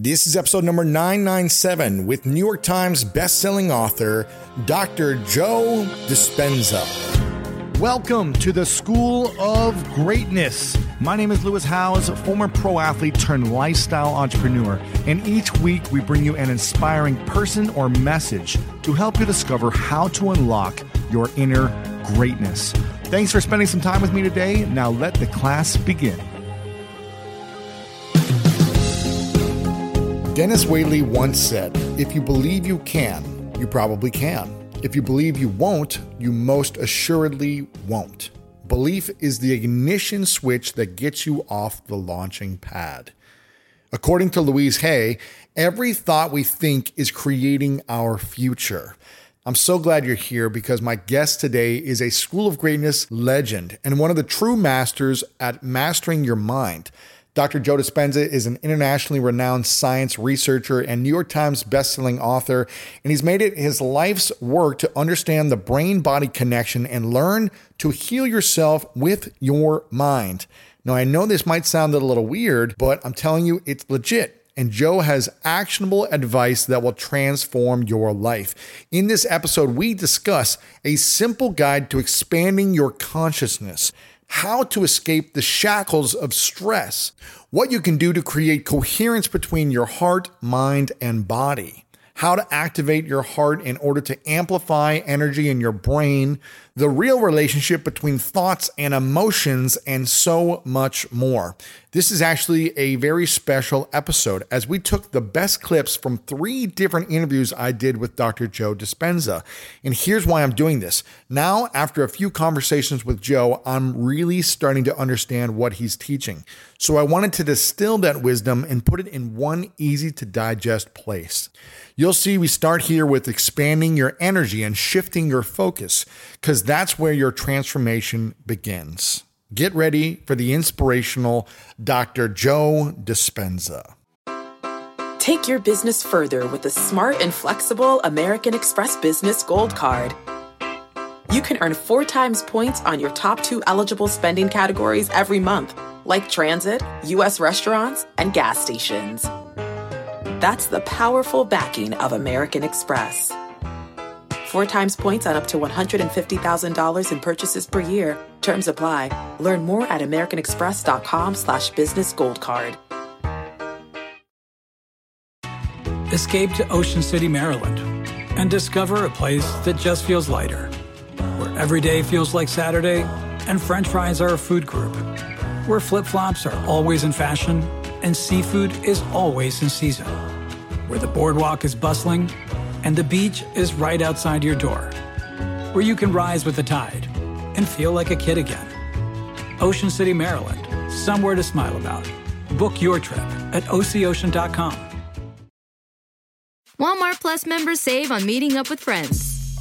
This is episode number 997 with New York Times bestselling author Dr. Joe Dispenza. Welcome to the School of Greatness. My name is Lewis Howes, former pro athlete turned lifestyle entrepreneur, and each week we bring you an inspiring person or message to help you discover how to unlock your inner greatness. Thanks for spending some time with me today. Now let the class begin. Dennis Waitley once said, If you believe you can, you probably can. If you believe you won't, you most assuredly won't. Belief is the ignition switch that gets you off the launching pad. According to Louise Hay, every thought we think is creating our future. I'm so glad you're here because my guest today is a School of Greatness legend and one of the true masters at mastering your mind. Dr. Joe Dispenza is an internationally renowned science researcher and New York Times bestselling author, and he's made it his life's work to understand the brain body connection and learn to heal yourself with your mind. Now, I know this might sound a little weird, but I'm telling you, it's legit. And Joe has actionable advice that will transform your life. In this episode, we discuss a simple guide to expanding your consciousness how to escape the shackles of stress, what you can do to create coherence between your heart, mind, and body, how to activate your heart in order to amplify energy in your brain, the real relationship between thoughts and emotions, and so much more. This is actually a very special episode as we took the best clips from three different interviews I did with Dr. Joe Dispenza. And here's why I'm doing this. Now, after a few conversations with Joe, I'm really starting to understand what he's teaching. So I wanted to distill that wisdom and put it in one easy to digest place. You'll see we start here with expanding your energy and shifting your focus because that's where your transformation begins. Get ready for the inspirational Dr. Joe Dispenza. Take your business further with the smart and flexible American Express Business Gold Card. You can earn four times points on your top two eligible spending categories every month, like transit, U.S. restaurants, and gas stations. That's the powerful backing of American Express. Four times points on up to $150,000 in purchases per year. Terms apply. Learn more at americanexpress.com slash business gold card. Escape to Ocean City, Maryland, and discover a place that just feels lighter, where every day feels like Saturday and french fries are a food group, where flip-flops are always in fashion and seafood is always in season, where the boardwalk is bustling and the beach is right outside your door, where you can rise with the tide and feel like a kid again. Ocean City, Maryland, somewhere to smile about. Book your trip at OCOcean.com. Walmart Plus members save on meeting up with friends.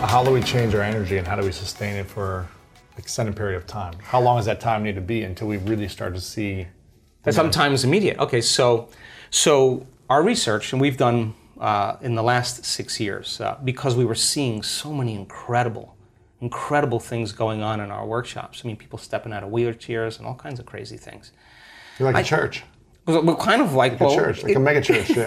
How do we change our energy and how do we sustain it for an extended period of time? How long does that time need to be until we really start to see? Sometimes immediate. Okay, so so our research, and we've done uh, in the last six years, uh, because we were seeing so many incredible, incredible things going on in our workshops. I mean, people stepping out of wheelchairs and all kinds of crazy things. You're like a I- church, We're kind of like like a well, church, like a mega church. Yeah.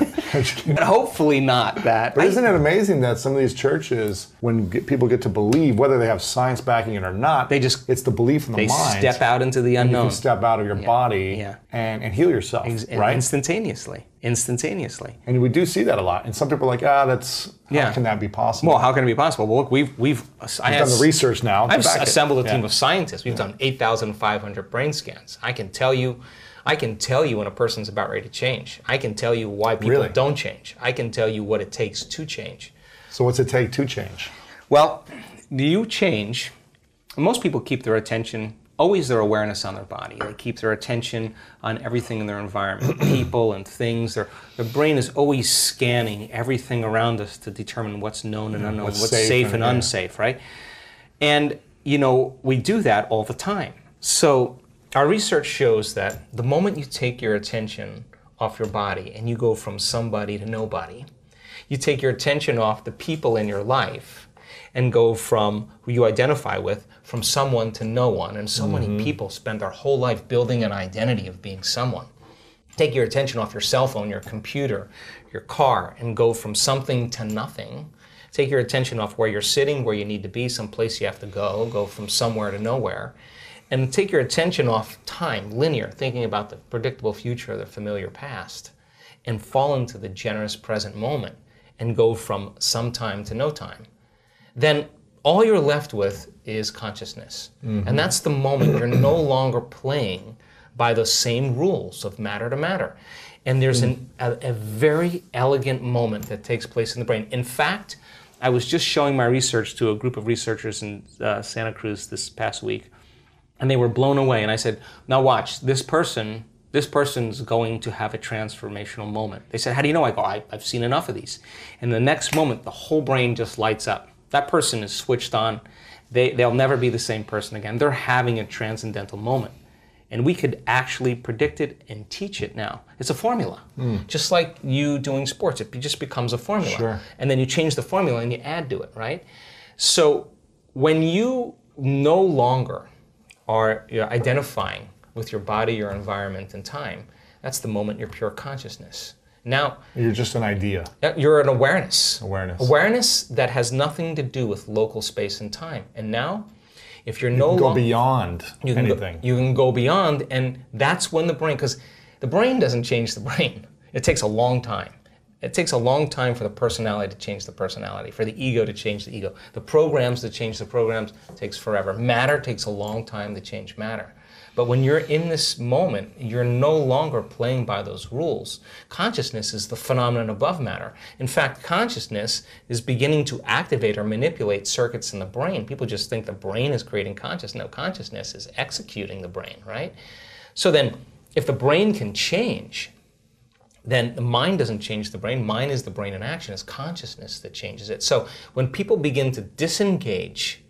but hopefully not that. But I- isn't it amazing that some of these churches, when get, people get to believe, whether they have science backing it or not, They just- it's the belief in the they mind. step out into the and you unknown. can step out of your body yeah. And, and heal yourself, Ex- right? Instantaneously. Instantaneously. and we do see that a lot. And some people are like, ah, that's how Yeah. can that be possible? Well, how can it be possible? Well, look, we've we've I done the research now I've back it. assembled a team Yeah. of scientists. We've done 8,500 brain scans. I can tell you, I can tell you when a person's about ready to change. I can tell you why people Really? don't change. I can tell you what it takes to change. so what's it take to change? Well, you change? Most people keep their attention always their awareness on their body. They keep their attention on everything in their environment, people and things. Their, their brain is always scanning everything around us to determine what's known and unknown, what's what's, safe safe, and- and, yeah. unsafe, right? And, you know, we do that all the time. So our research shows that the moment you take your attention off your body and you go from somebody to nobody, you take your attention off the people in your life and go from who you identify with from someone to no one. And so many mm-hmm. people spend their whole life building an identity of being someone. Take your attention off your cell phone, your computer, your car, and go from something to nothing. Take your attention off where you're sitting, where you need to be, someplace you have to go, go from somewhere to nowhere. And take your attention off time, linear, thinking about the predictable future, or the familiar past, and fall into the generous present moment and go from some time to no time then all you're left with is consciousness. And that's the moment you're no longer playing by the same rules of matter to matter. And there's an, a, a very elegant moment that takes place in the brain. In fact, I was just showing my research to a group of researchers in uh, Santa Cruz this past week, and they were blown away. And I said, "Now watch, this person, this person's going to have a transformational moment." They said, "How do you know?" I go, I, "I've seen enough of these." And the next moment, the whole brain just lights up. That person is switched on. They, they'll never be the same person again. They're having a transcendental moment. And we could actually predict it and teach it now. It's a formula. Hmm. Just like you doing sports, it just becomes a formula. Sure. And then you change the formula and you add to it, right? So when you no longer are you know, identifying with your body, your environment, and time, that's the moment you're pure consciousness. Now, You're just an idea. uh, You're an awareness. Awareness. Awareness that has nothing to do with local space and time. And now, if you're no Go longer beyond you can anything. Go, you can go beyond, and that's when the brain, because the brain doesn't change the brain. It takes a long time. It takes a long time for the personality to change the personality, for the ego to change the ego. The programs to change the programs takes forever. Matter takes a long time to change matter. But when you're in this moment, you're no longer playing by those rules. Consciousness is the phenomenon above matter. In fact, consciousness is beginning to activate or manipulate circuits in the brain. People just think the brain is creating consciousness. No, consciousness is executing the brain, right? So then, if the brain can change, then the mind doesn't change the brain. Mind is the brain in action. It's consciousness that changes it. So when people begin to disengage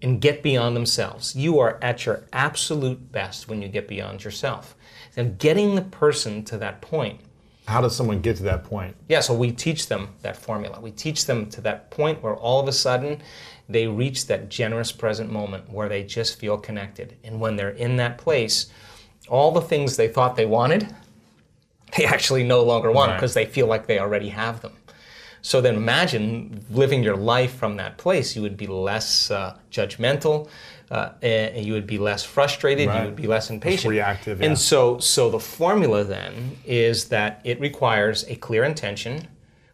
and get beyond themselves, you are at your absolute best when you get beyond yourself. And getting the person to that point How does someone get to that point? yeah, so we teach them that formula. We teach them to that point where all of a sudden they reach that generous present moment where they just feel connected. And when they're in that place, all the things they thought they wanted, they actually no longer want Right. because they feel like they already have them. So then imagine living your life from that place. You would be less uh, judgmental, uh, and you would be less frustrated, Right. you would be less impatient. reactive, And so, so the formula then is that it requires a clear intention,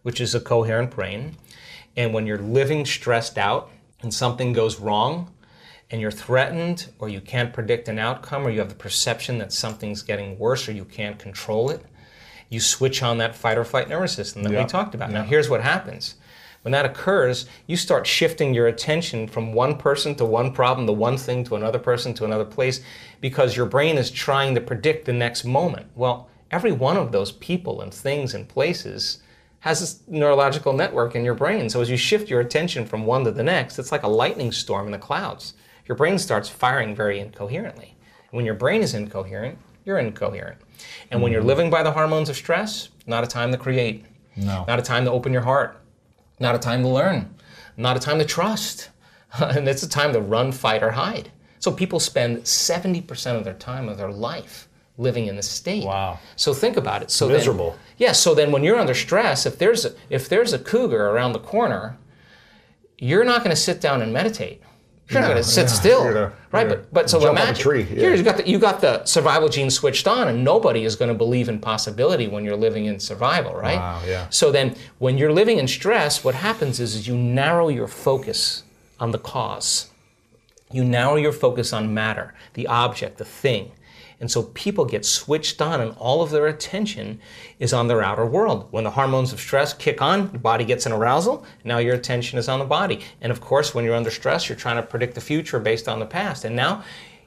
which is a coherent brain. And when you're living stressed out and something goes wrong, and you're threatened, or you can't predict an outcome, or you have the perception that something's getting worse, or you can't control it, you switch on that fight or flight nervous system that Yeah. we talked about. Now, here's what happens. When that occurs, you start shifting your attention from one person to one problem, to one thing to another person to another place, because your brain is trying to predict the next moment. Well, every one of those people and things and places has this neurological network in your brain. So as you shift your attention from one to the next, it's like a lightning storm in the clouds. Your brain starts firing very incoherently. When your brain is incoherent, you're incoherent. And when you're mm-hmm. living by the hormones of stress, not a time to create. No. Not a time to open your heart. Not a time to learn. Not a time to trust. and it's a time to run, fight, or hide. So people spend 70% of their time of their life living in the state. Wow. So think about it. So Miserable. Then, yeah. So then, when you're under stress, if there's a, if there's a cougar around the corner, you're not going to sit down and meditate. You're not going to sit yeah. still, gonna- right? But but so jump off a imagine tree, here you got the you got the survival gene switched on, and nobody is going to believe in possibility when you're living in survival, right? Wow, yeah. So then, when you're living in stress, what happens is, is you narrow your focus on the cause. You narrow your focus on matter, the object, the thing. And so people get switched on, and all of their attention is on their outer world. When the hormones of stress kick on, the body gets an arousal. Now your attention is on the body. And of course, when you're under stress, you're trying to predict the future based on the past. And now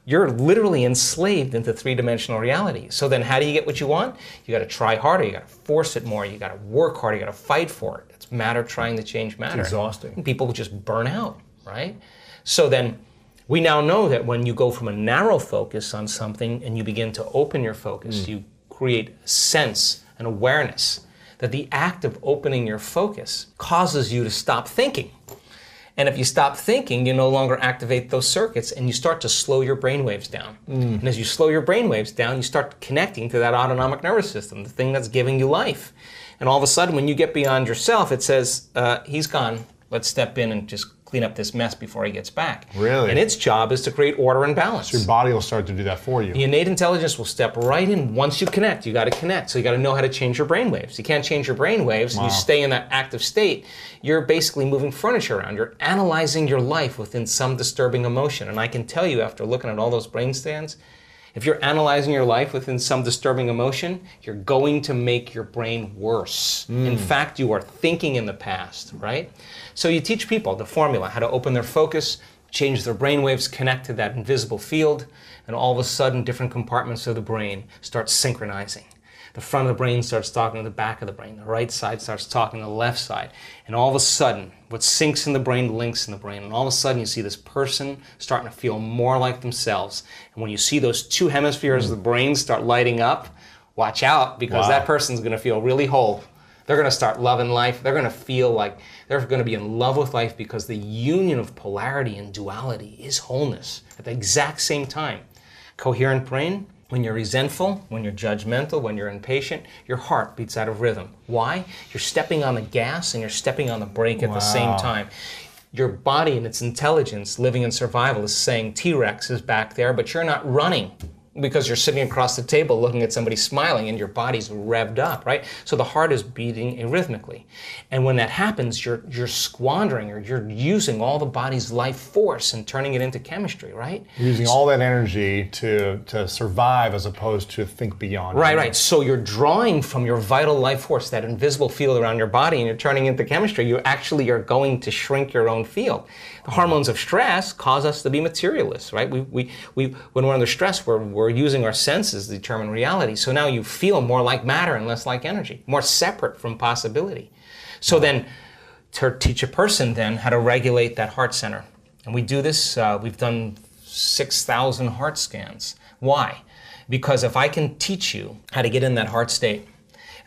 you're literally enslaved into three dimensional reality. So then, how do you get what you want? You got to try harder, you got to force it more, you got to work harder, you got to fight for it. It's matter trying to change matter. It's exhausting. People just burn out, right? So then, we now know that when you go from a narrow focus on something and you begin to open your focus, you create a sense and awareness that the act of opening your focus causes you to stop thinking. And if you stop thinking, you no longer activate those circuits and you start to slow your brain waves down. And as you slow your brain waves down, you start connecting to that autonomic nervous system, the thing that's giving you life. And all of a sudden, when you get beyond yourself, it says, uh, He's gone. Let's step in and just clean up this mess before he gets back. Really? And its job is to create order and balance. Your body will start to do that for you. The innate intelligence will step right in once you connect. You got to connect. So you got to know how to change your brain waves. You can't change your brain waves. You stay in that active state. You're basically moving furniture around. You're analyzing your life within some disturbing emotion. And I can tell you, after looking at all those brain scans, if you're analyzing your life within some disturbing emotion, you're going to make your brain worse. In hmm. fact, you are thinking in the past, right? So you teach people the formula, how to open their focus, change their brain waves, connect to that invisible field, and all of a sudden, different compartments of the brain start synchronizing. The front of the brain starts talking to the back of the brain. The right side starts talking to the left side. And all of a sudden, what syncs in the brain links in the brain. And all of a sudden, you see this person starting to feel more like themselves. And when you see those two hemispheres of the brain start lighting up, watch out because Wow. that person's going to feel really whole. They're going to start loving life. They're going to feel like they're going to be in love with life because the union of polarity and duality is wholeness at the exact same time. Coherent brain, when you're resentful, when you're judgmental, when you're impatient, your heart beats out of rhythm. Why? You're stepping on the gas and you're stepping on the brake at the same time. Your body and its intelligence, living in survival, is saying T Rex is back there, but you're not running because you're sitting across the table looking at somebody smiling and your body's revved up, right? So the heart is beating arrhythmically. And when that happens, you're, you're squandering or you're using all the body's life force and turning it into chemistry, right? Using all that energy to to survive as opposed to think beyond. Right, right. So you're drawing from your vital life force, that invisible field around your body, and you're turning into chemistry. You actually are going to shrink your own field. The hormones of stress cause us to be materialists, right? We, we, we, when we're under stress, we're, we're using our senses to determine reality. So now you feel more like matter and less like energy, more separate from possibility. So then, to teach a person then how to regulate that heart center. And we do this, uh, we've done 6,000 heart scans. Why? Because if I can teach you how to get in that heart state,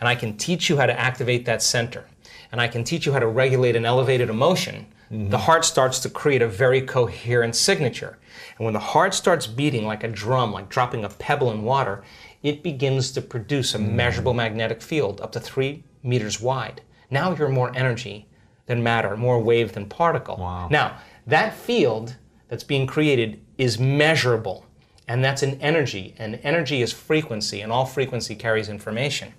and I can teach you how to activate that center, and I can teach you how to regulate an elevated emotion, the mm-hmm. heart starts to create a very coherent signature. And when the heart starts beating like a drum, like dropping a pebble in water, it begins to produce a mm. measurable magnetic field up to three meters wide. Now you're more energy than matter, more wave than particle. Now, that field that's being created is measurable, and that's an energy, and energy is frequency, and all frequency carries information.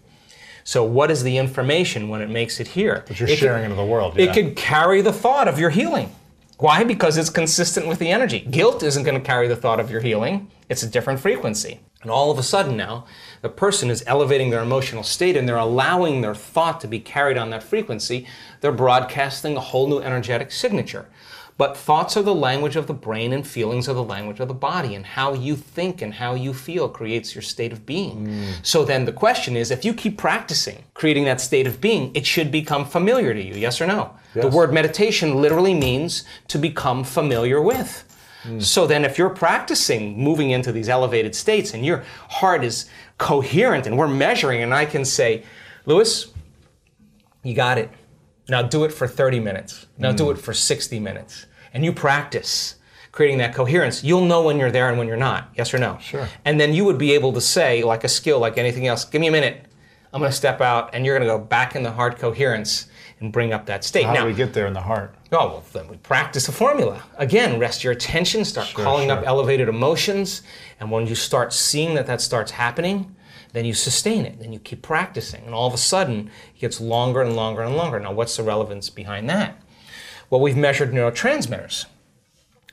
So, what is the information when it makes it here? That you're It could- sharing into the world. It yeah. could carry the thought of your healing. Why? Because it's consistent with the energy. Guilt isn't going to carry the thought of your healing, it's a different frequency. And all of a sudden now, the person is elevating their emotional state and they're allowing their thought to be carried on that frequency. They're broadcasting a whole new energetic signature. But thoughts are the language of the brain and feelings are the language of the body. And how you think and how you feel creates your state of being. Mm. So then the question is if you keep practicing creating that state of being, it should become familiar to you, yes or no? The word meditation literally means to become familiar with. Mm. So then, if you're practicing moving into these elevated states and your heart is coherent and we're measuring, and I can say, Lewis, you got it. Now do it for 30 minutes. Now do it mm. for 60 minutes. And you practice creating that coherence. You'll know when you're there and when you're not. Yes or no? Sure. And then you would be able to say, like a skill, like anything else, give me a minute. I'm going to step out, and you're going to go back in the heart coherence and bring up that state. How now, do we get there in the heart? Oh, well, then we practice a formula. Again, rest your attention, start calling up elevated emotions, and when you start seeing that that starts happening, then you sustain it, then you keep practicing, and all of a sudden it gets longer and longer and longer. Now, what's the relevance behind that? Well, we've measured neurotransmitters.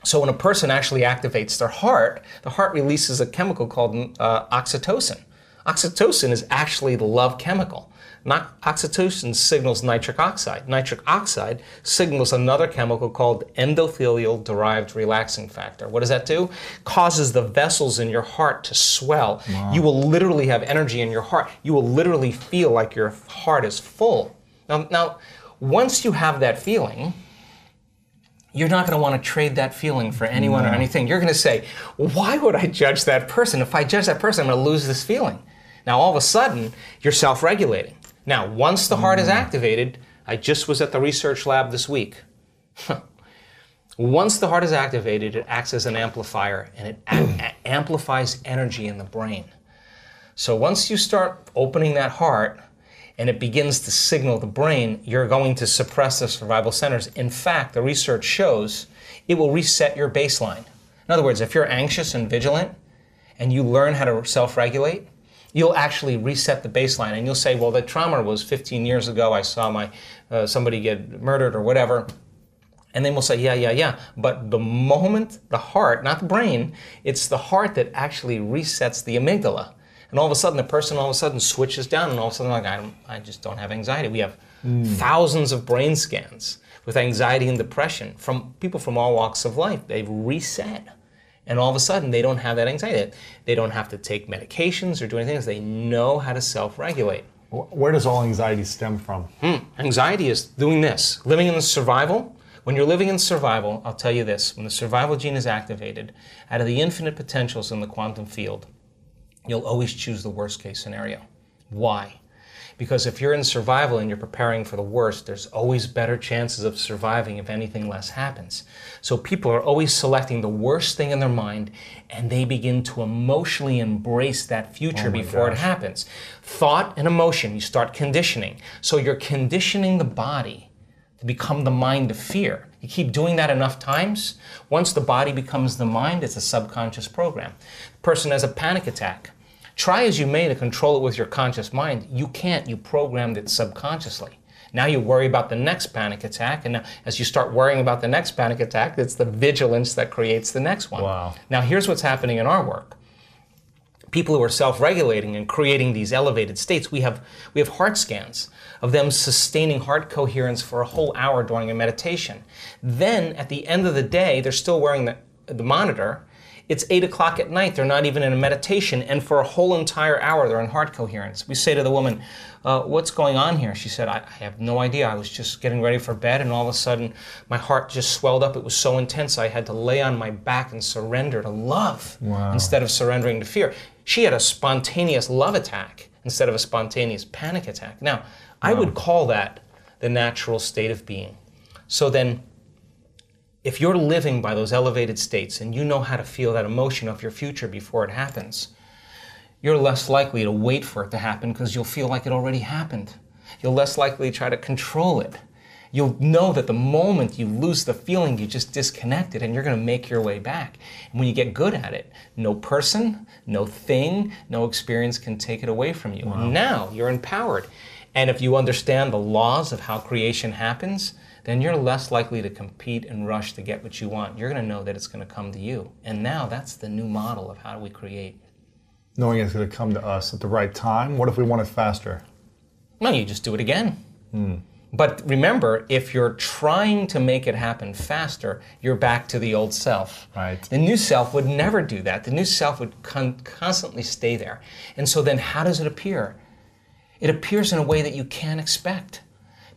So when a person actually activates their heart, the heart releases a chemical called uh, oxytocin. Oxytocin is actually the love chemical. No- oxytocin signals nitric oxide. Nitric oxide signals another chemical called endothelial derived relaxing factor. What does that do? Causes the vessels in your heart to swell. You will literally have energy in your heart. You will literally feel like your heart is full. Now, now once you have that feeling, you're not going to want to trade that feeling for anyone or anything. You're going to say, why would I judge that person? If I judge that person, I'm going to lose this feeling. Now, all of a sudden, you're self regulating. Now, once the heart is mm. activated, I just was at the research lab this week. once the heart is activated, it acts as an amplifier and it amplifies energy in the brain. So once you start opening that heart and it begins to signal the brain, you're going to suppress the survival centers. In fact, the research shows it will reset your baseline. In other words, if you're anxious and vigilant and you learn how to self regulate, you'll actually reset the baseline and you'll say, well, the trauma was 15 years ago. I saw my uh, somebody get murdered or whatever. And then we'll say, yeah, yeah, yeah. But the moment the heart, not the brain, it's the heart that actually resets the amygdala. And all of a sudden, the person all of a sudden switches down, and all of a sudden, like, I, don't, I just don't have anxiety. We have thousands of brain scans with anxiety and depression from people from all walks of life. They've reset. And all of a sudden, they don't have that anxiety. They don't have to take medications or do anything else. They know how to self regulate. Where does all anxiety stem from? Hmm. Anxiety is doing this, living in the survival. When you're living in survival, I'll tell you this when the survival gene is activated, out of the infinite potentials in the quantum field, you'll always choose the worst case scenario. Why? Because if you're in survival and you're preparing for the worst, there's always better chances of surviving if anything less happens. So people are always selecting the worst thing in their mind and they begin to emotionally embrace that future oh before it happens. Thought and emotion, you start conditioning. So you're conditioning the body to become the mind of fear. You keep doing that enough times, once the body becomes the mind, it's a subconscious program. person has a panic attack. Try as you may to control it with your conscious mind, you can't. You programmed it subconsciously. Now you worry about the next panic attack, and now as you start worrying about the next panic attack, it's the vigilance that creates the next one. Wow. Now here's what's happening in our work people who are self-regulating and creating these elevated states we have we have heart scans of them sustaining heart coherence for a whole hour during a meditation then at the end of the day they're still wearing the, the monitor it's 8 o'clock at night. They're not even in a meditation. And for a whole entire hour they're in heart coherence. We say to the woman uh, what's going on here? She said I, I have no idea. I was just getting ready for bed and all of a sudden my heart just swelled up. It was so intense i had to lay on my back and surrender to love instead of surrendering to fear. She had a spontaneous love attack instead of a spontaneous panic attack. Now, I would call that the natural state of being. So then, if you're living by those elevated states and you know how to feel that emotion of your future before it happens, you're less likely to wait for it to happen because you'll feel like it already happened. You're less likely to try to control it. You'll know that the moment you lose the feeling, you just disconnected and you're going to make your way back. And when you get good at it, no person, no thing, no experience can take it away from you. Now you're empowered. And if you understand the laws of how creation happens, then you're less likely to compete and rush to get what you want. You're going to know that it's going to come to you. And now that's the new model of how do we create. Knowing it's going to come to us at the right time. What if we want it faster? No, you just do it again. Hmm. But remember, if you're trying to make it happen faster, you're back to the old self. Right. The new self would never do that. The new self would con- constantly stay there. And so then, how does it appear? It appears in a way that you can't expect.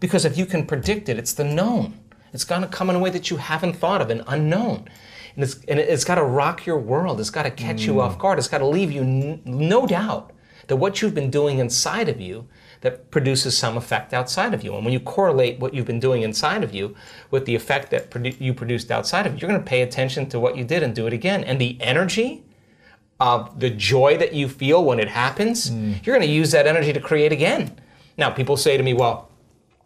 Because if you can predict it, it's the known. It's going to come in a way that you haven't thought of, an unknown. And it's, and it's got to rock your world. It's got to catch you off mm. guard. It's got to leave you n- no doubt that what you've been doing inside of you that produces some effect outside of you. And when you correlate what you've been doing inside of you with the effect that produ- you produced outside of you, you're going to pay attention to what you did and do it again. And the energy of the joy that you feel when it happens, mm. you're going to use that energy to create again. Now, people say to me, well,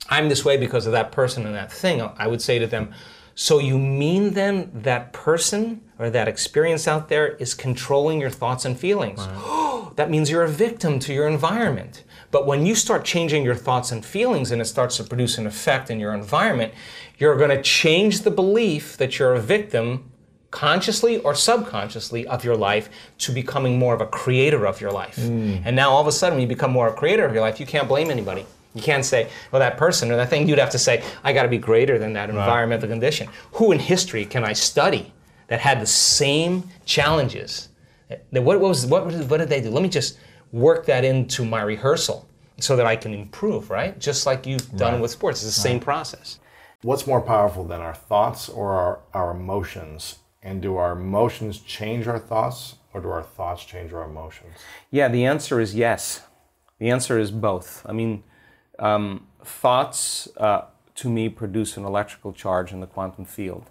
I'm this way because of that person and that thing. I would say to them, so you mean then that person or that experience out there is controlling your thoughts and feelings? that means you're a victim to your environment. But when you start changing your thoughts and feelings and it starts to produce an effect in your environment, you're going to change the belief that you're a victim consciously or subconsciously of your life to becoming more of a creator of your life. Mm. And now all of a sudden, when you become more a creator of your life, you can't blame anybody. You can't say, well, that person or that thing. You'd have to say, I got to be greater than that environmental condition. Who in history can I study that had the same challenges? What, what was what, what did they do? Let me just work that into my rehearsal so that I can improve. Right, just like you've done with sports. It's the same process. What's more powerful than our thoughts or our, our emotions? And do our emotions change our thoughts or do our thoughts change our emotions? Yeah, the answer is yes. The answer is both. I mean, um, thoughts uh, to me produce an electrical charge in the quantum field,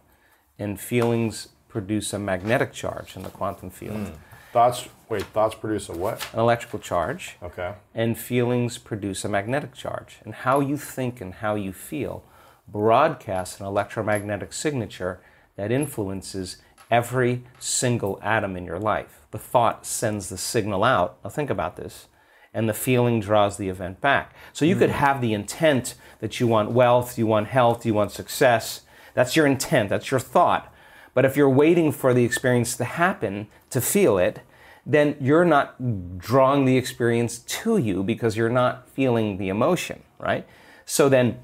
and feelings produce a magnetic charge in the quantum field. Thoughts, wait, thoughts produce a what? An electrical charge, Okay. and feelings produce a magnetic charge. And how you think and how you feel broadcasts an electromagnetic signature that influences every single atom in your life. The thought sends the signal out. Now, think about this. And the feeling draws the event back. So you could hmm. have the intent that you want wealth, you want health, you want success. That's your intent, that's your thought. But if you're waiting for the experience to happen to feel it, then you're not drawing the experience to you because you're not feeling the emotion, right? So then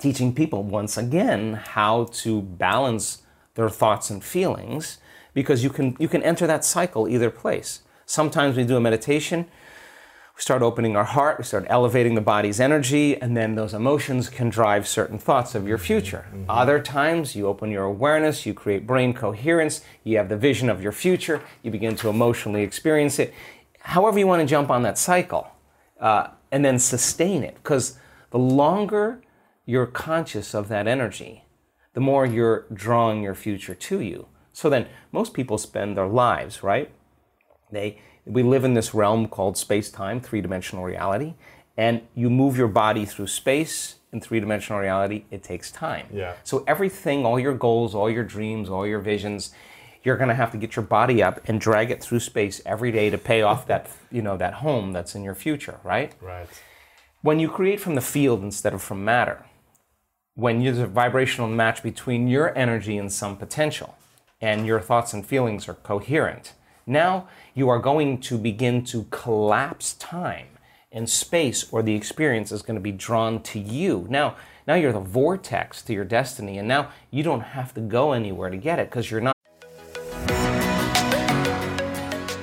teaching people once again how to balance their thoughts and feelings because you can you can enter that cycle either place. Sometimes we do a meditation, we start opening our heart, we start elevating the body's energy, and then those emotions can drive certain thoughts of your future. Other times, you open your awareness, you create brain coherence, you have the vision of your future, you begin to emotionally experience it. However, you want to jump on that cycle uh, and then sustain it, because the longer you're conscious of that energy, the more you're drawing your future to you. So then, most people spend their lives, right? They, we live in this realm called space time, three dimensional reality, and you move your body through space in three dimensional reality, it takes time. Yeah. So everything, all your goals, all your dreams, all your visions, you're going to have to get your body up and drag it through space every day to pay off that, you know, that home that's in your future, right? Right. When you create from the field instead of from matter, when there's a vibrational match between your energy and some potential, and your thoughts and feelings are coherent, now you are going to begin to collapse time and space, or the experience is going to be drawn to you. Now, now you're the vortex to your destiny, and now you don't have to go anywhere to get it because you're not.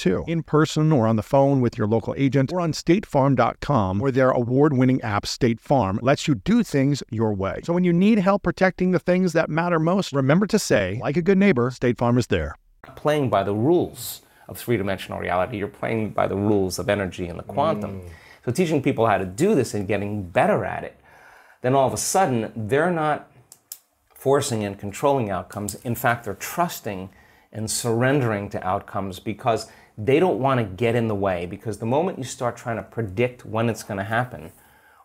too, in person or on the phone with your local agent or on statefarm.com, where their award winning app, State Farm, lets you do things your way. So when you need help protecting the things that matter most, remember to say, like a good neighbor, State Farm is there. Playing by the rules of three dimensional reality, you're playing by the rules of energy and the quantum. Mm. So teaching people how to do this and getting better at it, then all of a sudden they're not forcing and controlling outcomes. In fact, they're trusting and surrendering to outcomes because they don't want to get in the way. Because the moment you start trying to predict when it's going to happen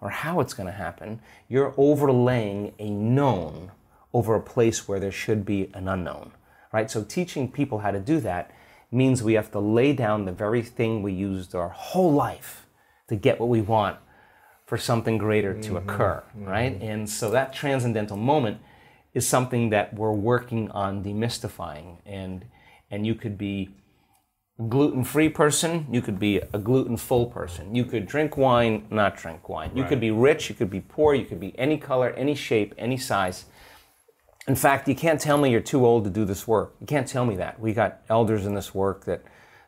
or how it's going to happen, you're overlaying a known over a place where there should be an unknown. Right? So teaching people how to do that means we have to lay down the very thing we used our whole life to get what we want for something greater to mm-hmm. occur, mm-hmm. right? And so that transcendental moment is something that we're working on demystifying. And, and you could be a gluten-free person, you could be a gluten-full person. You could drink wine, not drink wine. You right. could be rich, you could be poor, you could be any color, any shape, any size. In fact, you can't tell me you're too old to do this work. You can't tell me that. We got elders in this work that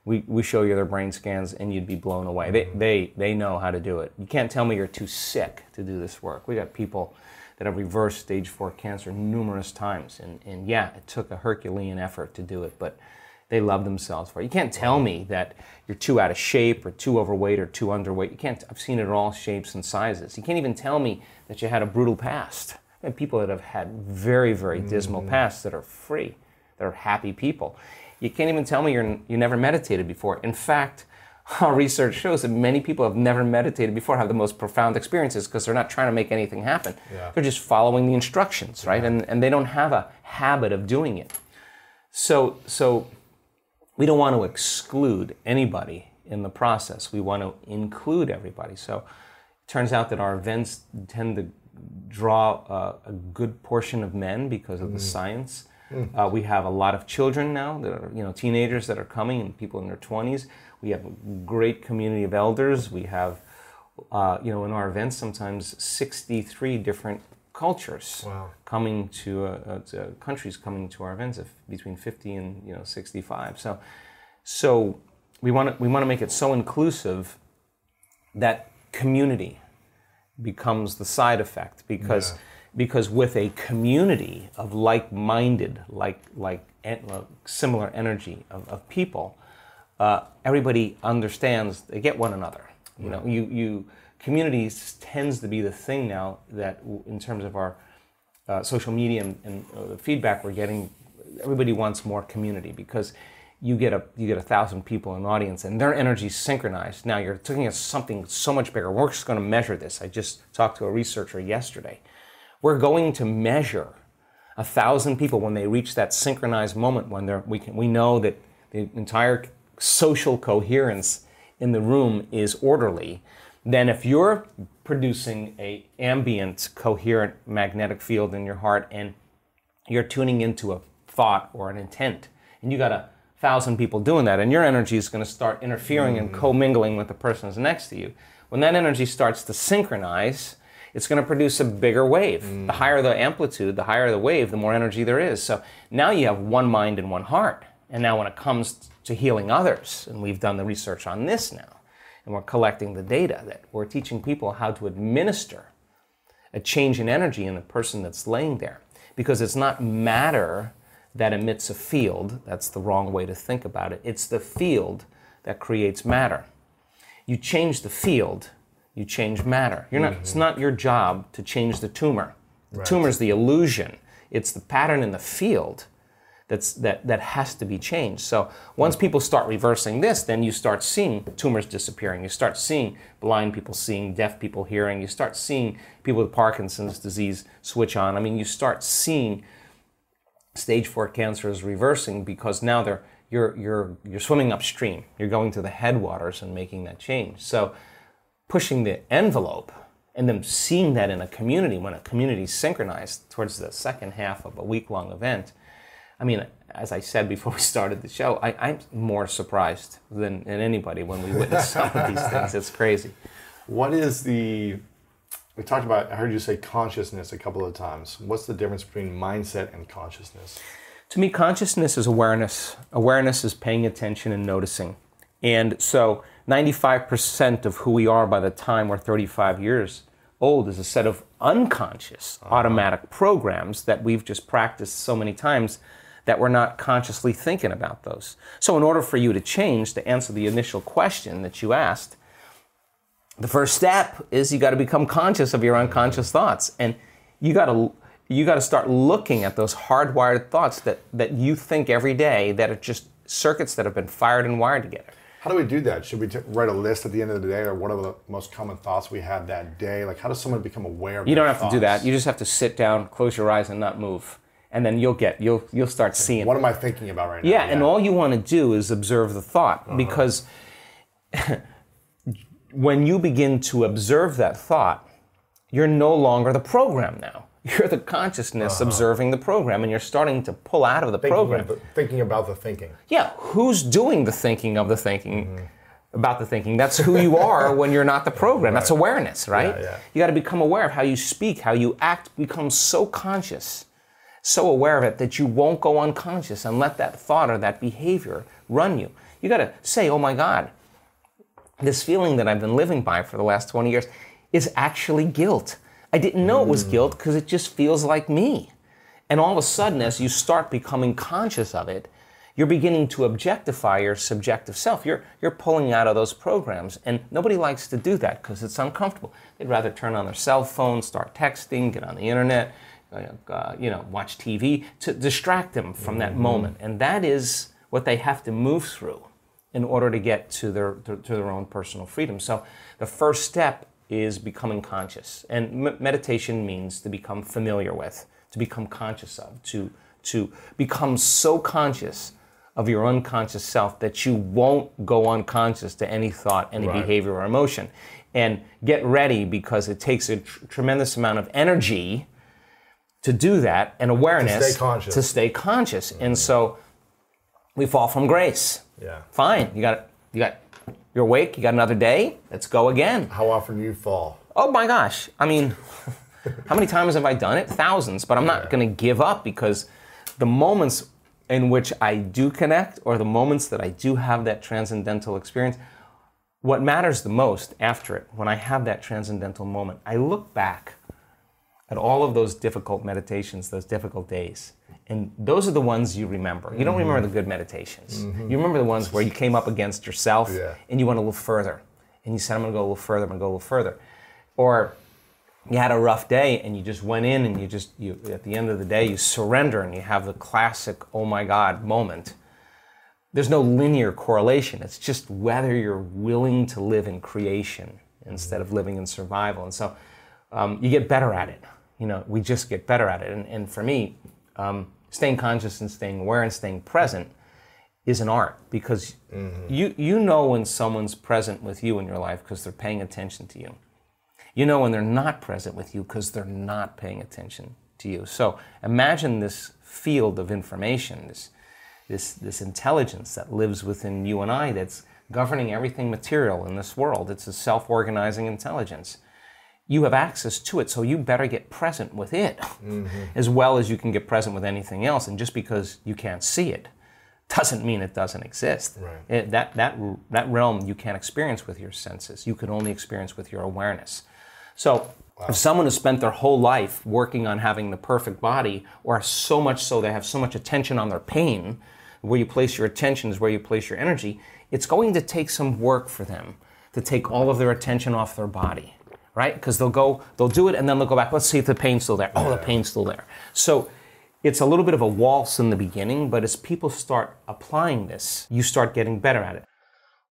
we, we show you their brain scans and you'd be blown away. They, they, they know how to do it. You can't tell me you're too sick to do this work. We got people that have reversed stage four cancer numerous times. And, and yeah, it took a Herculean effort to do it, but they love themselves for. You can't tell me that you're too out of shape or too overweight or too underweight. You can't, I've seen it in all shapes and sizes. You can't even tell me that you had a brutal past. And people that have had very, very dismal mm. pasts that are free, that are happy people. You can't even tell me you're, you never meditated before. In fact, our research shows that many people have never meditated before have the most profound experiences because they're not trying to make anything happen. Yeah. They're just following the instructions, right? Yeah. And, and they don't have a habit of doing it. So, so we don't want to exclude anybody in the process. We want to include everybody. So it turns out that our events tend to draw uh, a good portion of men because of mm. the science. Mm. Uh, we have a lot of children now that are, you know, teenagers that are coming and people in their 20s. We have a great community of elders. We have, uh, you know, in our events sometimes 63 different cultures wow. coming to, uh, to, countries coming to our events of between 50 and you know 65. So, so we want to we want to make it so inclusive that community becomes the side effect because yeah. because with a community of like-minded like like similar energy of, of people uh, everybody understands they get one another. You know, you you communities tends to be the thing now that in terms of our uh, social media and, and uh, the feedback we're getting, everybody wants more community because you get a you get a thousand people in an audience and their energy is synchronized. Now you're taking at something so much bigger. We're just going to measure this. I just talked to a researcher yesterday. We're going to measure a thousand people when they reach that synchronized moment when they're we can we know that the entire social coherence in the room is orderly, then if you're producing a ambient coherent magnetic field in your heart and you're tuning into a thought or an intent and you got a thousand people doing that and your energy is going to start interfering mm. and commingling with the person who's next to you when that energy starts to synchronize it's going to produce a bigger wave mm. the higher the amplitude the higher the wave the more energy there is so now you have one mind and one heart and now when it comes to healing others. And we've done the research on this now. And we're collecting the data that we're teaching people how to administer a change in energy in the person that's laying there. Because it's not matter that emits a field, that's the wrong way to think about it. It's the field that creates matter. You change the field, you change matter. You're not, mm-hmm. It's not your job to change the tumor. The right. tumor is the illusion, it's the pattern in the field that's that that has to be changed. So mm-hmm. once people start reversing this, then you start seeing tumors disappearing. You start seeing blind people seeing, deaf people hearing. You start seeing people with Parkinson's disease switch on. I mean, you start seeing stage four cancers reversing because now they're you're you're you're swimming upstream. You're going to the headwaters and making that change. So pushing the envelope and then seeing that in a community when a community is synchronized towards the second half of a week long event I mean, as I said before we started the show, I, am more surprised than, than anybody when we witness some of these things. It's crazy. What is the we talked about i heard you say consciousness a couple of times. What's the difference between mindset and consciousness? To me consciousness is awareness. Awareness is paying attention and noticing. And so 95% of who we are by the time we're 35 years old is a set of unconscious uh-huh. automatic programs that we've just practiced so many times that we're not consciously thinking about those. So, in order for you to change, to answer the initial question that you asked, the first step is you got to become conscious of your unconscious thoughts. And you got to you got to start looking at those hardwired thoughts that, that you think every day that are just circuits that have been fired and wired together. How do we do that? Should we t- write a list at the end of the day, or what are the most common thoughts we had that day? Like, how does someone become aware? of You don't have to do that. You just have to sit down, close your eyes, and not move, and then you'll get you'll you'll start seeing. What am I thinking about right now? Yeah, and all you want to do is observe the thought uh-huh. because when you begin to observe that thought, you're no longer the program now. You're the consciousness uh-huh. observing the program, and you're starting to pull out of the thinking, program. of the- thinking about the thinking. Yeah, who's doing the thinking of the thinking mm-hmm. about the thinking? That's who you are when you're not the program. That's awareness, right? Yeah, yeah. You got to become aware of how you speak, how you act, become so conscious, so aware of it that you won't go unconscious and let that thought or that behavior run you. You got to say, oh my God, this feeling that I've been living by for the last 20 years is actually guilt. I didn't know it was hmm. guilt because it just feels like me. And all of a sudden, as you start becoming conscious of it, you're beginning to objectify your subjective self. You're, you're pulling out of those programs. And nobody likes to do that because it's uncomfortable. They'd rather turn on their cell phone, start texting, get on the internet, uh, you know, watch TV to distract them from that moment. And that is what they have to move through in order to get to their, to, to their own personal freedom. So the first step is becoming conscious. And m- meditation means to become familiar with, to become conscious of, to, to become so conscious of your unconscious self that you won't go unconscious to any thought, any behavior, or emotion. And get ready because it takes a tr- tremendous amount of energy to do that and awareness stay conscious. to stay conscious. And so we fall from grace. Yeah. Fine. You got you got you're awake, you got another day. Let's go again. How often do you fall? Oh my gosh. I mean, how many times have I done it? Thousands, but I'm not going to give up because the moments in which I do connect or the moments that I do have that transcendental experience, what matters the most after it, when I have that transcendental moment, I look back at all of those difficult meditations, those difficult days. And those are the ones you remember. You don't remember the good meditations. You remember the ones where you came up against yourself Yeah. and you went a little further. And you said, I'm going to go a little further, I'm going to go a little further. Or you had a rough day and you just went in and you just, you, at the end of the day, you surrender and you have the classic, oh my God moment. There's no linear correlation. It's just whether you're willing to live in creation instead of living in survival. And so um, you get better at it. You know, we just get better at it. And, and for me, um, staying conscious and staying aware and staying present is an art because you, you know when someone's present with you in your life because they're paying attention to you. You know when they're not present with you because they're not paying attention to you. So imagine this field of information, this, this, this intelligence that lives within you and I that's governing everything material in this world. It's a self organizing intelligence. You have access to it, so you better get present with it mm-hmm. as well as you can get present with anything else. And just because you can't see it doesn't mean it doesn't exist. It- that, that, that realm you can't experience with your senses, you can only experience with your awareness. So, if someone has spent their whole life working on having the perfect body, or so much so they have so much attention on their pain, where you place your attention is where you place your energy, it's going to take some work for them to take all of their attention off their body, right? Because they'll go, they'll do it, and then they'll go back. Let's see if the pain's still there. Oh, the pain's still there. So it's a little bit of a waltz in the beginning, but as people start applying this, you start getting better at it.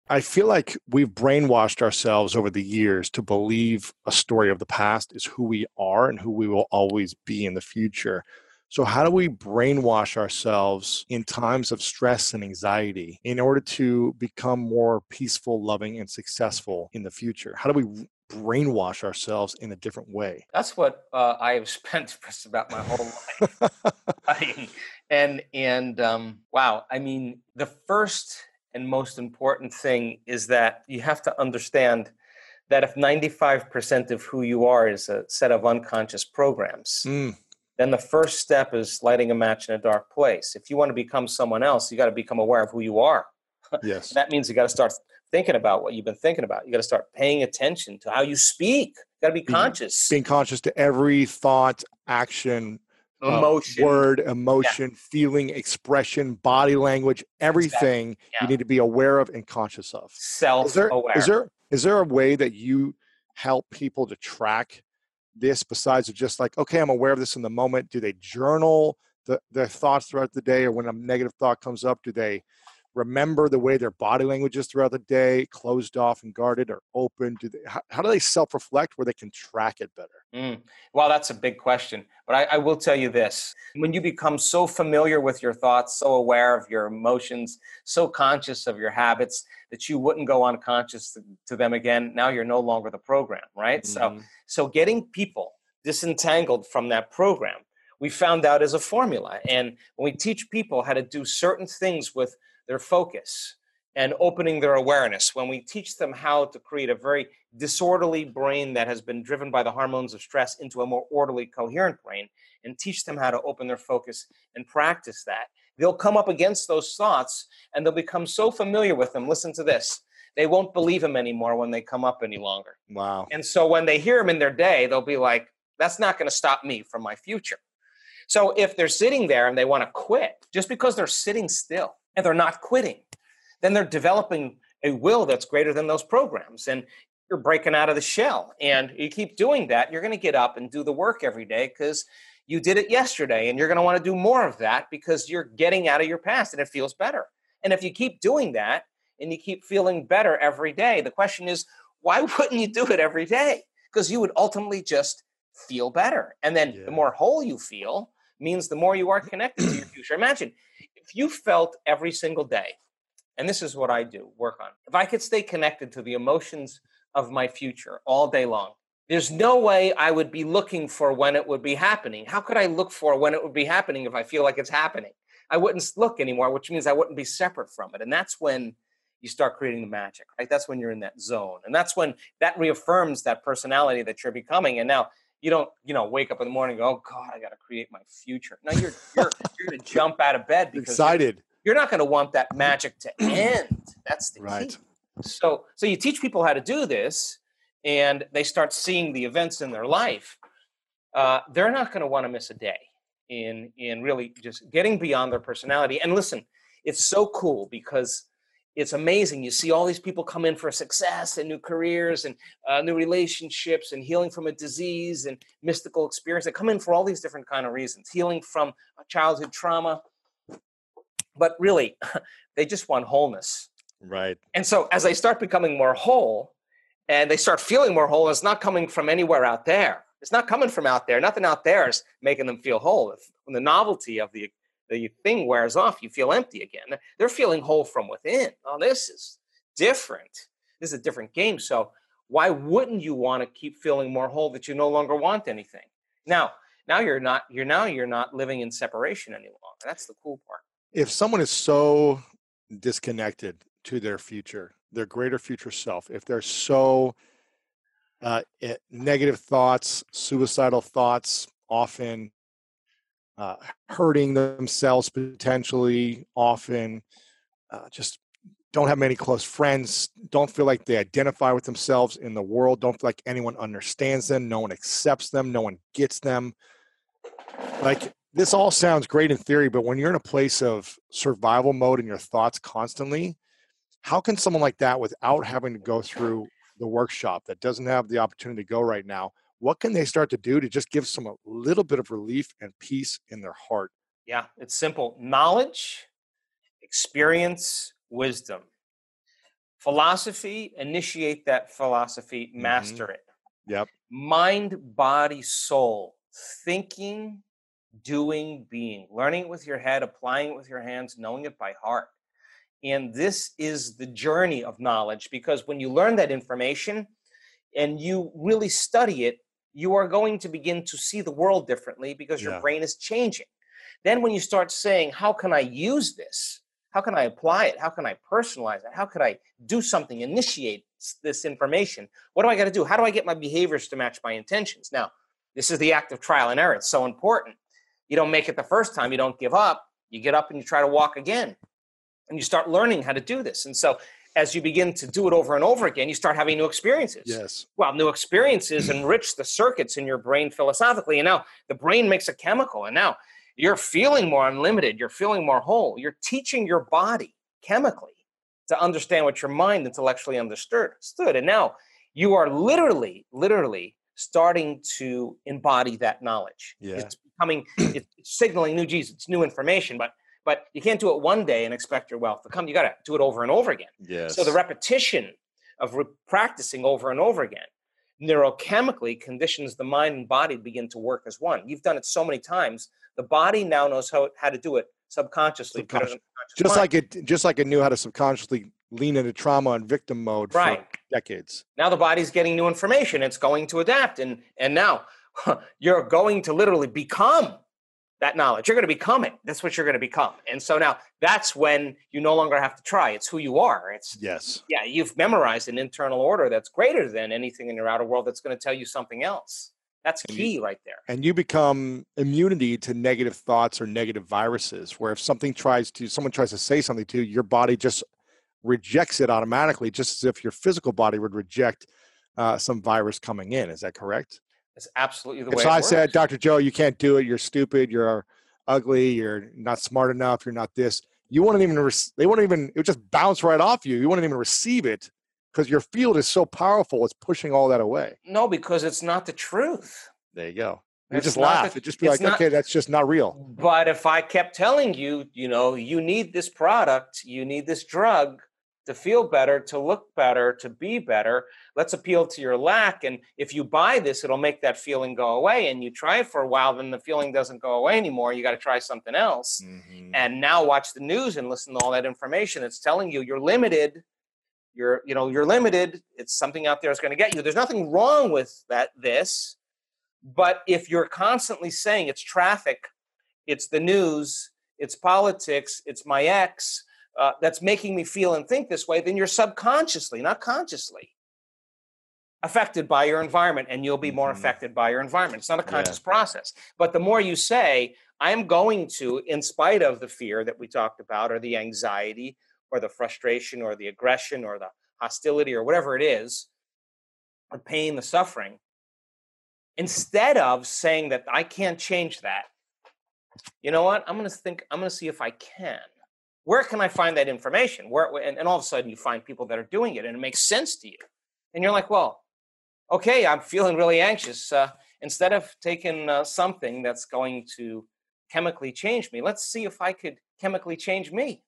I feel like we've brainwashed ourselves over the years to believe a story of the past is who we are and who we will always be in the future. So, how do we brainwash ourselves in times of stress and anxiety in order to become more peaceful, loving, and successful in the future? How do we brainwash ourselves in a different way? That's what uh, I have spent just about my whole life studying. And and um, wow, I mean, the first and most important thing is that you have to understand that if 95% of who you are is a set of unconscious programs, Mm, then the first step is lighting a match in a dark place. If you want to become someone else, you got to become aware of who you are. Yes. that means you got to start thinking about what you've been thinking about. You got to start paying attention to how you speak. You got to be conscious. Being conscious to every thought, action, uh, word, emotion, feeling, expression, body language, everything Yeah. you need to be aware of and conscious of. self Is there aware. is there is there a way that you help people to track this besides of just like okay i'm aware of this in the moment do they journal the, their thoughts throughout the day or when a negative thought comes up do they remember the way their body language is throughout the day closed off and guarded or open do they how, how do they self-reflect where they can track it better Mm. Well, that's a big question. But I, I will tell you this when you become so familiar with your thoughts, so aware of your emotions, so conscious of your habits that you wouldn't go unconscious to, to them again, now you're no longer the program, right? So, Mhm. so getting people disentangled from that program, we found out is a formula. And when we teach people how to do certain things with their focus and opening their awareness, when we teach them how to create a very disorderly brain that has been driven by the hormones of stress into a more orderly, coherent brain, and teach them how to open their focus and practice that, they'll come up against those thoughts and they'll become so familiar with them. Listen to this. They won't believe them anymore when they come up any longer. wow And so when they hear them in their day, they'll be like, that's not going to stop me from my future. So if they're sitting there and they want to quit, just because they're sitting still and they're not quitting, then they're developing a will that's greater than those programs. And you're breaking out of the shell. And you keep doing that, you're going to get up and do the work every day because you did it yesterday. And you're going to want to do more of that because you're getting out of your past and it feels better. And if you keep doing that and you keep feeling better every day, the question is, why wouldn't you do it every day? Because you would ultimately just feel better. And then Yeah. the more whole you feel means the more you are connected to your future. Imagine if you felt every single day, and this is what I do work on, if I could stay connected to the emotions of my future all day long, there's no way I would be looking for when it would be happening. How could I look for when it would be happening if I feel like it's happening? I wouldn't look anymore, which means I wouldn't be separate from it. And that's when you start creating the magic, right? That's when you're in that zone. And that's when that reaffirms that personality that you're becoming. And now you don't, you know, wake up in the morning and go, oh God, I got to create my future. No, you're you're you're gonna jump out of bed because you're- you're not going to want that magic to end. That's the Right. key. So, so you teach people how to do this, and they start seeing the events in their life. Uh, they're not going to want to miss a day in in really just getting beyond their personality. And listen, it's so cool because it's amazing. You see all these people come in for success and new careers and uh, new relationships and healing from a disease and mystical experience. They come in for all these different kind of reasons. Healing from childhood trauma, but really, they just want wholeness. right And so as they start becoming more whole and they start feeling more whole, it's not coming from anywhere out there. It's not coming from out there. Nothing out there is making them feel whole. The novelty of the, the thing wears off, you feel empty again. They're feeling whole from within. Oh, this is different. This is a different game. So why wouldn't you want to keep feeling more whole that you no longer want anything? Now, now you're not you're now you're not living in separation any longer. That's the cool part. if someone is so disconnected to their future, their greater future self, if they're so uh, eh, negative thoughts, suicidal thoughts, often uh, hurting themselves potentially, often uh, just don't have many close friends, don't feel like they identify with themselves in the world, don't feel like anyone understands them, no one accepts them, no one gets them. Like this all sounds great in theory, but when you're in a place of survival mode and your thoughts constantly, how can someone like that, without having to go through the workshop that doesn't have the opportunity to go right now, what can they start to do to just give some a little bit of relief and peace in their heart? Yeah, it's simple. Knowledge, experience, wisdom. Philosophy, initiate that philosophy, mm-hmm. master it. Yep. Mind, body, soul, thinking, doing, being, learning it with your head, applying it with your hands, knowing it by heart. And this is the journey of knowledge because when you learn that information and you really study it, you are going to begin to see the world differently because your Yeah. brain is changing. Then, when you start saying, How can I use this? How can I apply it? How can I personalize it? How could I do something, initiate this information? What do I got to do? How do I get my behaviors to match my intentions? Now, this is the act of trial and error. It's so important. You don't make it the first time, you don't give up. You get up and you try to walk again. And you start learning how to do this. And so as you begin to do it over and over again, you start having new experiences. Yes. Well, new experiences enrich the circuits in your brain philosophically. And now the brain makes a chemical. And now you're feeling more unlimited. You're feeling more whole. You're teaching your body chemically to understand what your mind intellectually understood. And now you are literally, literally starting to embody that knowledge. Yeah. It's becoming, it's signaling new, geez, it's new information, but but you can't do it one day and expect your wealth to come. You got to do it over and over again. Yes. So the repetition of re- practicing over and over again neurochemically conditions the mind and body to begin to work as one. You've done it so many times. The body now knows how, how to do it subconsciously. the just mind. like it just like it knew how to subconsciously lean into trauma and victim mode Right. for decades. now the body's getting new information. It's going to adapt. And, and now you're going to literally become that knowledge. You're going to become it. That's what you're going to become. And so now that's when you no longer have to try. It's who you are. It's Yes. yeah, you've memorized an internal order that's greater than anything in your outer world that's going to tell you something else. That's And you- key right there. And you become immunity to negative thoughts or negative viruses where if something tries to someone tries to say something to you, your body just rejects it automatically, just as if your physical body would reject uh, some virus coming in. Is that correct? It's absolutely the If way. so it I said. Dr. Joe, you can't do it. You're stupid. You're ugly. You're not smart enough. You're not this. You wouldn't even, rec- they wouldn't even, it would just bounce right off you. You wouldn't even receive it because your field is so powerful. It's pushing all that away. no, because it's not the truth. There you go. You just laugh. the- It'd just be like, not- okay, that's just not real. But if I kept telling you, you know, you need this product, you need this drug to feel better, to look better, to be better, let's appeal to your lack. And if you buy this, it'll make that feeling go away. And you try it for a while, then the feeling doesn't go away anymore. You got to try something else. Mm-hmm. And now watch the news and listen to all that information. It's telling you you're limited. You're, you know, you're limited. It's something out there that's going to get you. There's nothing wrong with that. This, but if you're constantly saying it's traffic, it's the news, it's politics, it's my ex uh, that's making me feel and think this way, then you're subconsciously, not consciously, affected by your environment, and you'll be more Mhm. affected by your environment. It's not a Yeah. conscious process. But the more you say, I'm going to, in spite of the fear that we talked about, or the anxiety, or the frustration, or the aggression, or the hostility, or whatever it is, the pain, the suffering, instead of saying that I can't change that, you know what? I'm going to think, I'm going to see if I can. Where can I find that information? Where, and, and all of a sudden you find people that are doing it and it makes sense to you. And you're like, well, okay, I'm feeling really anxious. Uh, instead of taking uh, something that's going to chemically change me, let's see if I could chemically change me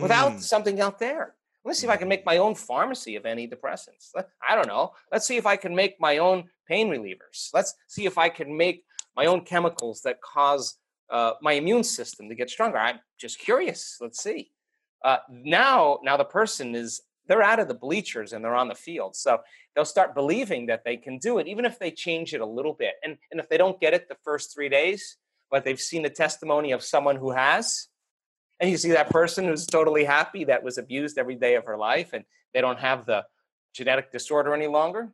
without Mm. something out there. Let's see if I can make my own pharmacy of antidepressants. I don't know. Let's see if I can make my own pain relievers. Let's see if I can make my own chemicals that cause uh, my immune system to get stronger. I'm just curious. Let's see. Uh, now, now the person is they're out of the bleachers and they're on the field, so they'll start believing that they can do it, even if they change it a little bit. And and if they don't get it the first three days, but they've seen the testimony of someone who has, and you see that person who's totally happy that was abused every day of her life and they don't have the genetic disorder any longer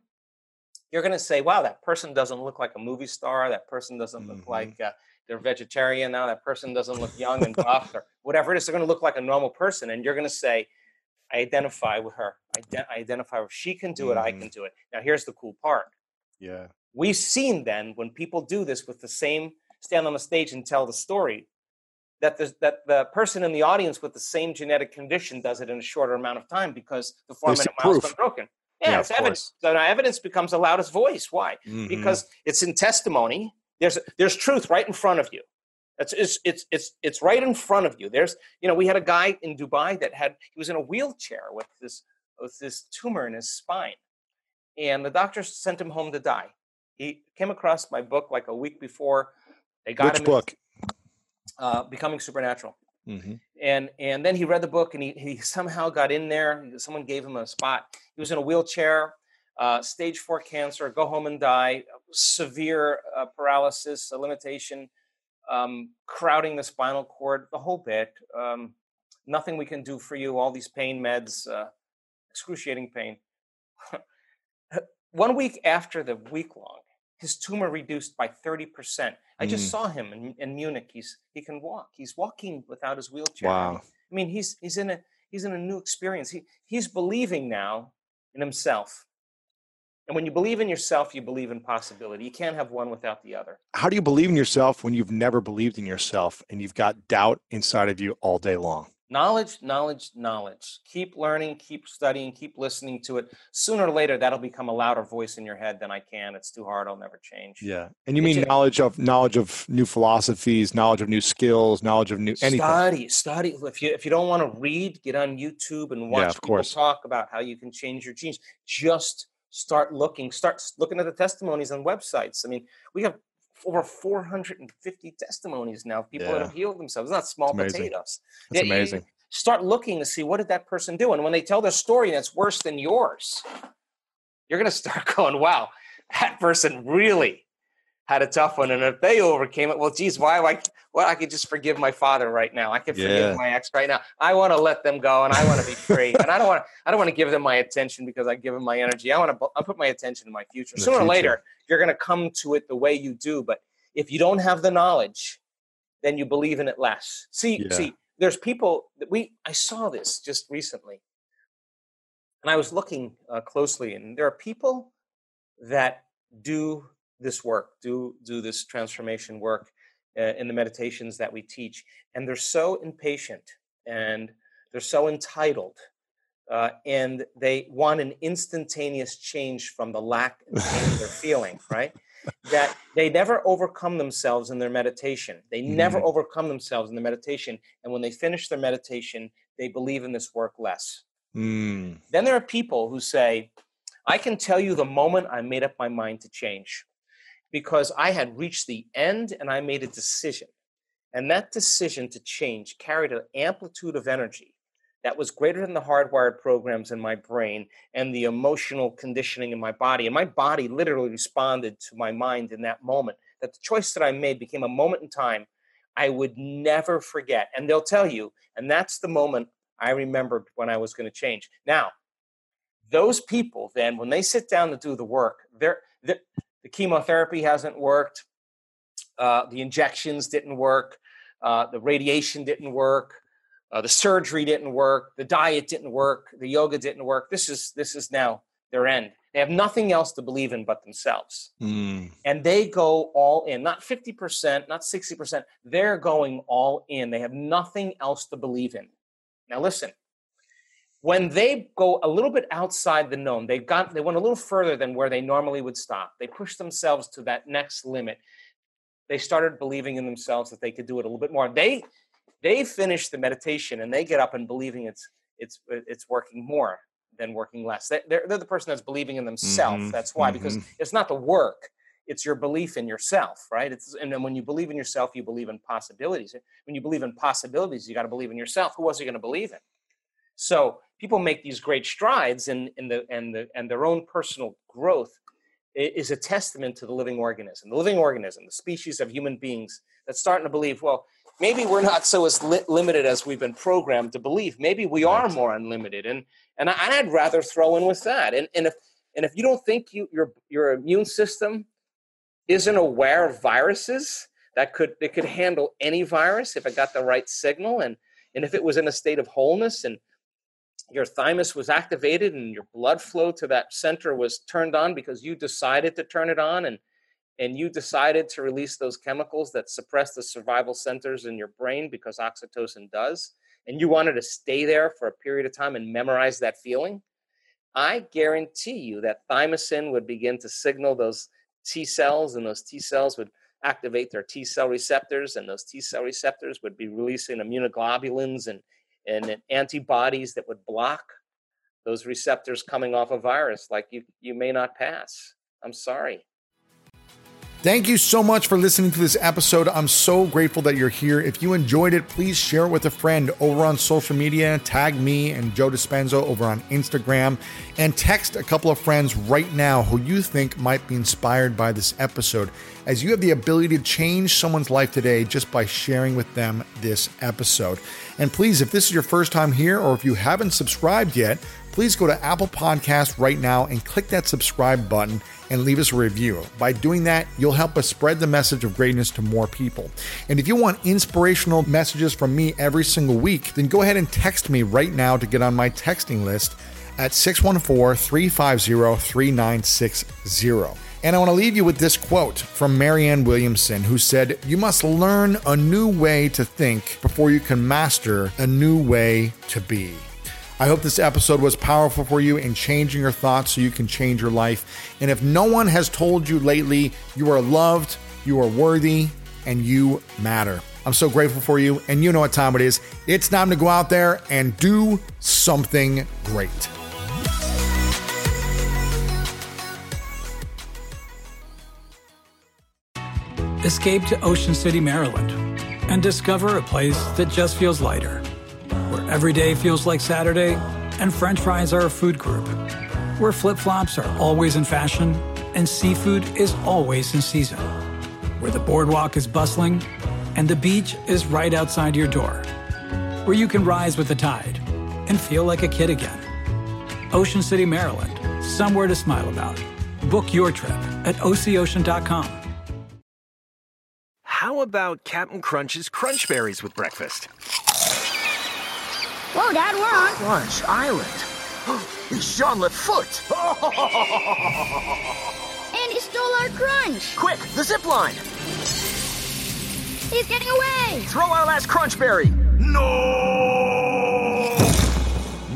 you're going to say wow that person doesn't look like a movie star that person doesn't look Mhm. like uh, they're vegetarian now that person doesn't look young and buff or whatever it is they're going to look like a normal person and you're going to say i identify with her. I, ide- I identify with she can do it i Mhm. can do it. Now here's the cool part. Yeah. we've seen then when people do this with the same stand on the stage and tell the story that the, that the person in the audience with the same genetic condition does it in a shorter amount of time because the four minute mile's proof. been broken. Yeah, Yeah, it's evidence. so now evidence becomes the loudest voice. Why? Mhm. because it's in testimony there's there's truth right in front of you. It's, it's it's it's it's right in front of you. There's you know we had a guy in dubai that had he was in a wheelchair with this with this tumor in his spine. And the doctor sent him home to die. He came across my book like a week before. They got Which him book? uh, becoming supernatural. Hmm and and then he read the book and he, he somehow got in there. Someone gave him a spot. He was in a wheelchair uh, stage four cancer go home and die severe uh, paralysis a limitation um, crowding the spinal cord the whole bit um, nothing we can do for you all these pain meds uh, excruciating pain one week after the week long his tumor reduced by 30% i just Mm. saw him in, in munich he's he can walk he's walking without his wheelchair Wow. I mean, he's he's in a he's in a new experience. He he's believing now in himself. And when you believe in yourself, you believe in possibility. You can't have one without the other. How do you believe in yourself when you've never believed in yourself and you've got doubt inside of you all day long? Knowledge, knowledge, knowledge. Keep learning, keep studying, keep listening to it. Sooner or later, that'll become a louder voice in your head than I can. It's too hard. I'll never change. Yeah, and you mean knowledge of knowledge of new philosophies, knowledge of new skills, knowledge of new anything. Study, study. If you if you don't want to read, get on YouTube and watch Yeah, of people course. talk about how you can change your genes. Just start looking. Start looking at the testimonies on websites. I mean, we have over 450 testimonies now people that have healed themselves. It's not small It's potatoes. That's Yeah, amazing. start looking to see what did that person do and when they tell their story and it's worse than yours you're going to start going wow that person really had a tough one and if they overcame it well geez why why well i could just forgive my father right now. I could Yeah. forgive my ex right now. I want to let them go and i want to be free and i don't want to i don't want to give them my attention because i give them my energy. I want to i put my attention in my future. In sooner or later you're going to come to it the way you do but if you don't have the knowledge then you believe in it less. See Yeah. see there's people that we i saw this just recently. And i was looking uh, closely and there are people that do this work do do this transformation work uh, in the meditations that we teach and they're so impatient and they're so entitled uh, and they want an instantaneous change from the lack and pain they're feeling right? That they never overcome themselves in their meditation. They never overcome themselves in the meditation and when they finish their meditation they believe in this work less. Mm, then there are people who say, I can tell you the moment I made up my mind to change because I had reached the end and I made a decision. And that decision to change carried an amplitude of energy that was greater than the hardwired programs in my brain and the emotional conditioning in my body. And my body literally responded to my mind in that moment. That the choice that I made became a moment in time I would never forget. And they'll tell you, and that's the moment I remembered when I was going to change. Now, those people then, when they sit down to do the work, they're, the the chemotherapy hasn't worked, uh, the injections didn't work, uh, the radiation didn't work, uh, the surgery didn't work, the diet didn't work, the yoga didn't work. This is this is now their end. They have nothing else to believe in but themselves. Mm, and they go all in not 50% not 60% they're going all in. They have nothing else to believe in. Now listen when they go a little bit outside the known they got they went a little further than where they normally would stop. They pushed themselves to that next limit. They started believing in themselves that they could do it a little bit more. They they finish the meditation and they get up and believing it's it's it's working more than working less. They- they're, they're the person that's believing in themselves. Mhm, that's why because mhm. it's not the work it's your belief in yourself right? It's and then when you believe in yourself you believe in possibilities. When you believe in possibilities you got to believe in yourself. Who else are you going to believe in? So people make these great strides in, in the and the and their own personal growth is a testament to the living organism. The living organism the species of human beings that's starting to believe well maybe we're not so as li- limited as we've been programmed to believe. Maybe we are more unlimited. And and, I, and i'd rather throw in with that. And and if and if you don't think you your your immune system isn't aware of viruses that could it could handle any virus if it got the right signal and and if it was in a state of wholeness and your thymus was activated and your blood flow to that center was turned on because you decided to turn it on and and you decided to release those chemicals that suppress the survival centers in your brain because oxytocin does. And you wanted to stay there for a period of time and memorize that feeling. I guarantee you that thymosin would begin to signal those t cells and those t cells would activate their t cell receptors and those t cell receptors would be releasing immunoglobulins and and antibodies that would block those receptors coming off a virus like you you may not pass. I'm sorry Thank you so much for listening to this episode. I'm so grateful that you're here. If you enjoyed it, please share it with a friend over on social media. Tag me and Joe Dispenza over on Instagram and text a couple of friends right now who you think might be inspired by this episode, as you have the ability to change someone's life today just by sharing with them this episode. And please, if this is your first time here or if you haven't subscribed yet, please go to Apple Podcasts right now and click that subscribe button and leave us a review. By doing that, you'll help us spread the message of greatness to more people. And if you want inspirational messages from me every single week, then go ahead and text me right now to get on my texting list at 614 350 3960. And I want to leave you with this quote from Marianne Williamson, who said, You must learn a new way to think before you can master a new way to be. I hope this episode was powerful for you in changing your thoughts so you can change your life. And if no one has told you lately, you are loved, you are worthy, and you matter. I'm so grateful for you, and you know what time it is. It's time to go out there and do something great. Escape to Ocean City, Maryland, and discover a place that just feels lighter, where every day feels like Saturday and french fries are a food group, where flip flops are always in fashion and seafood is always in season, where the boardwalk is bustling and the beach is right outside your door, where you can rise with the tide and feel like a kid again. Ocean City, Maryland, somewhere to smile about. Book your trip at OCOcean.com. How about Captain Crunch's Crunch Berries with breakfast? Whoa, Dad, we're on Crunch Island. it's Jean Foot. And he stole our crunch. Quick, the zip line. He's getting away. Throw our last Crunch Berry. No!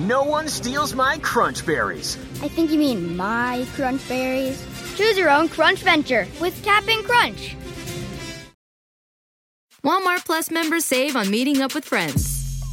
No one steals my Crunch Berries. I think you mean my crunch berries. Choose your own crunch venture with Cap'n Crunch. Walmart Plus members save on meeting up with friends.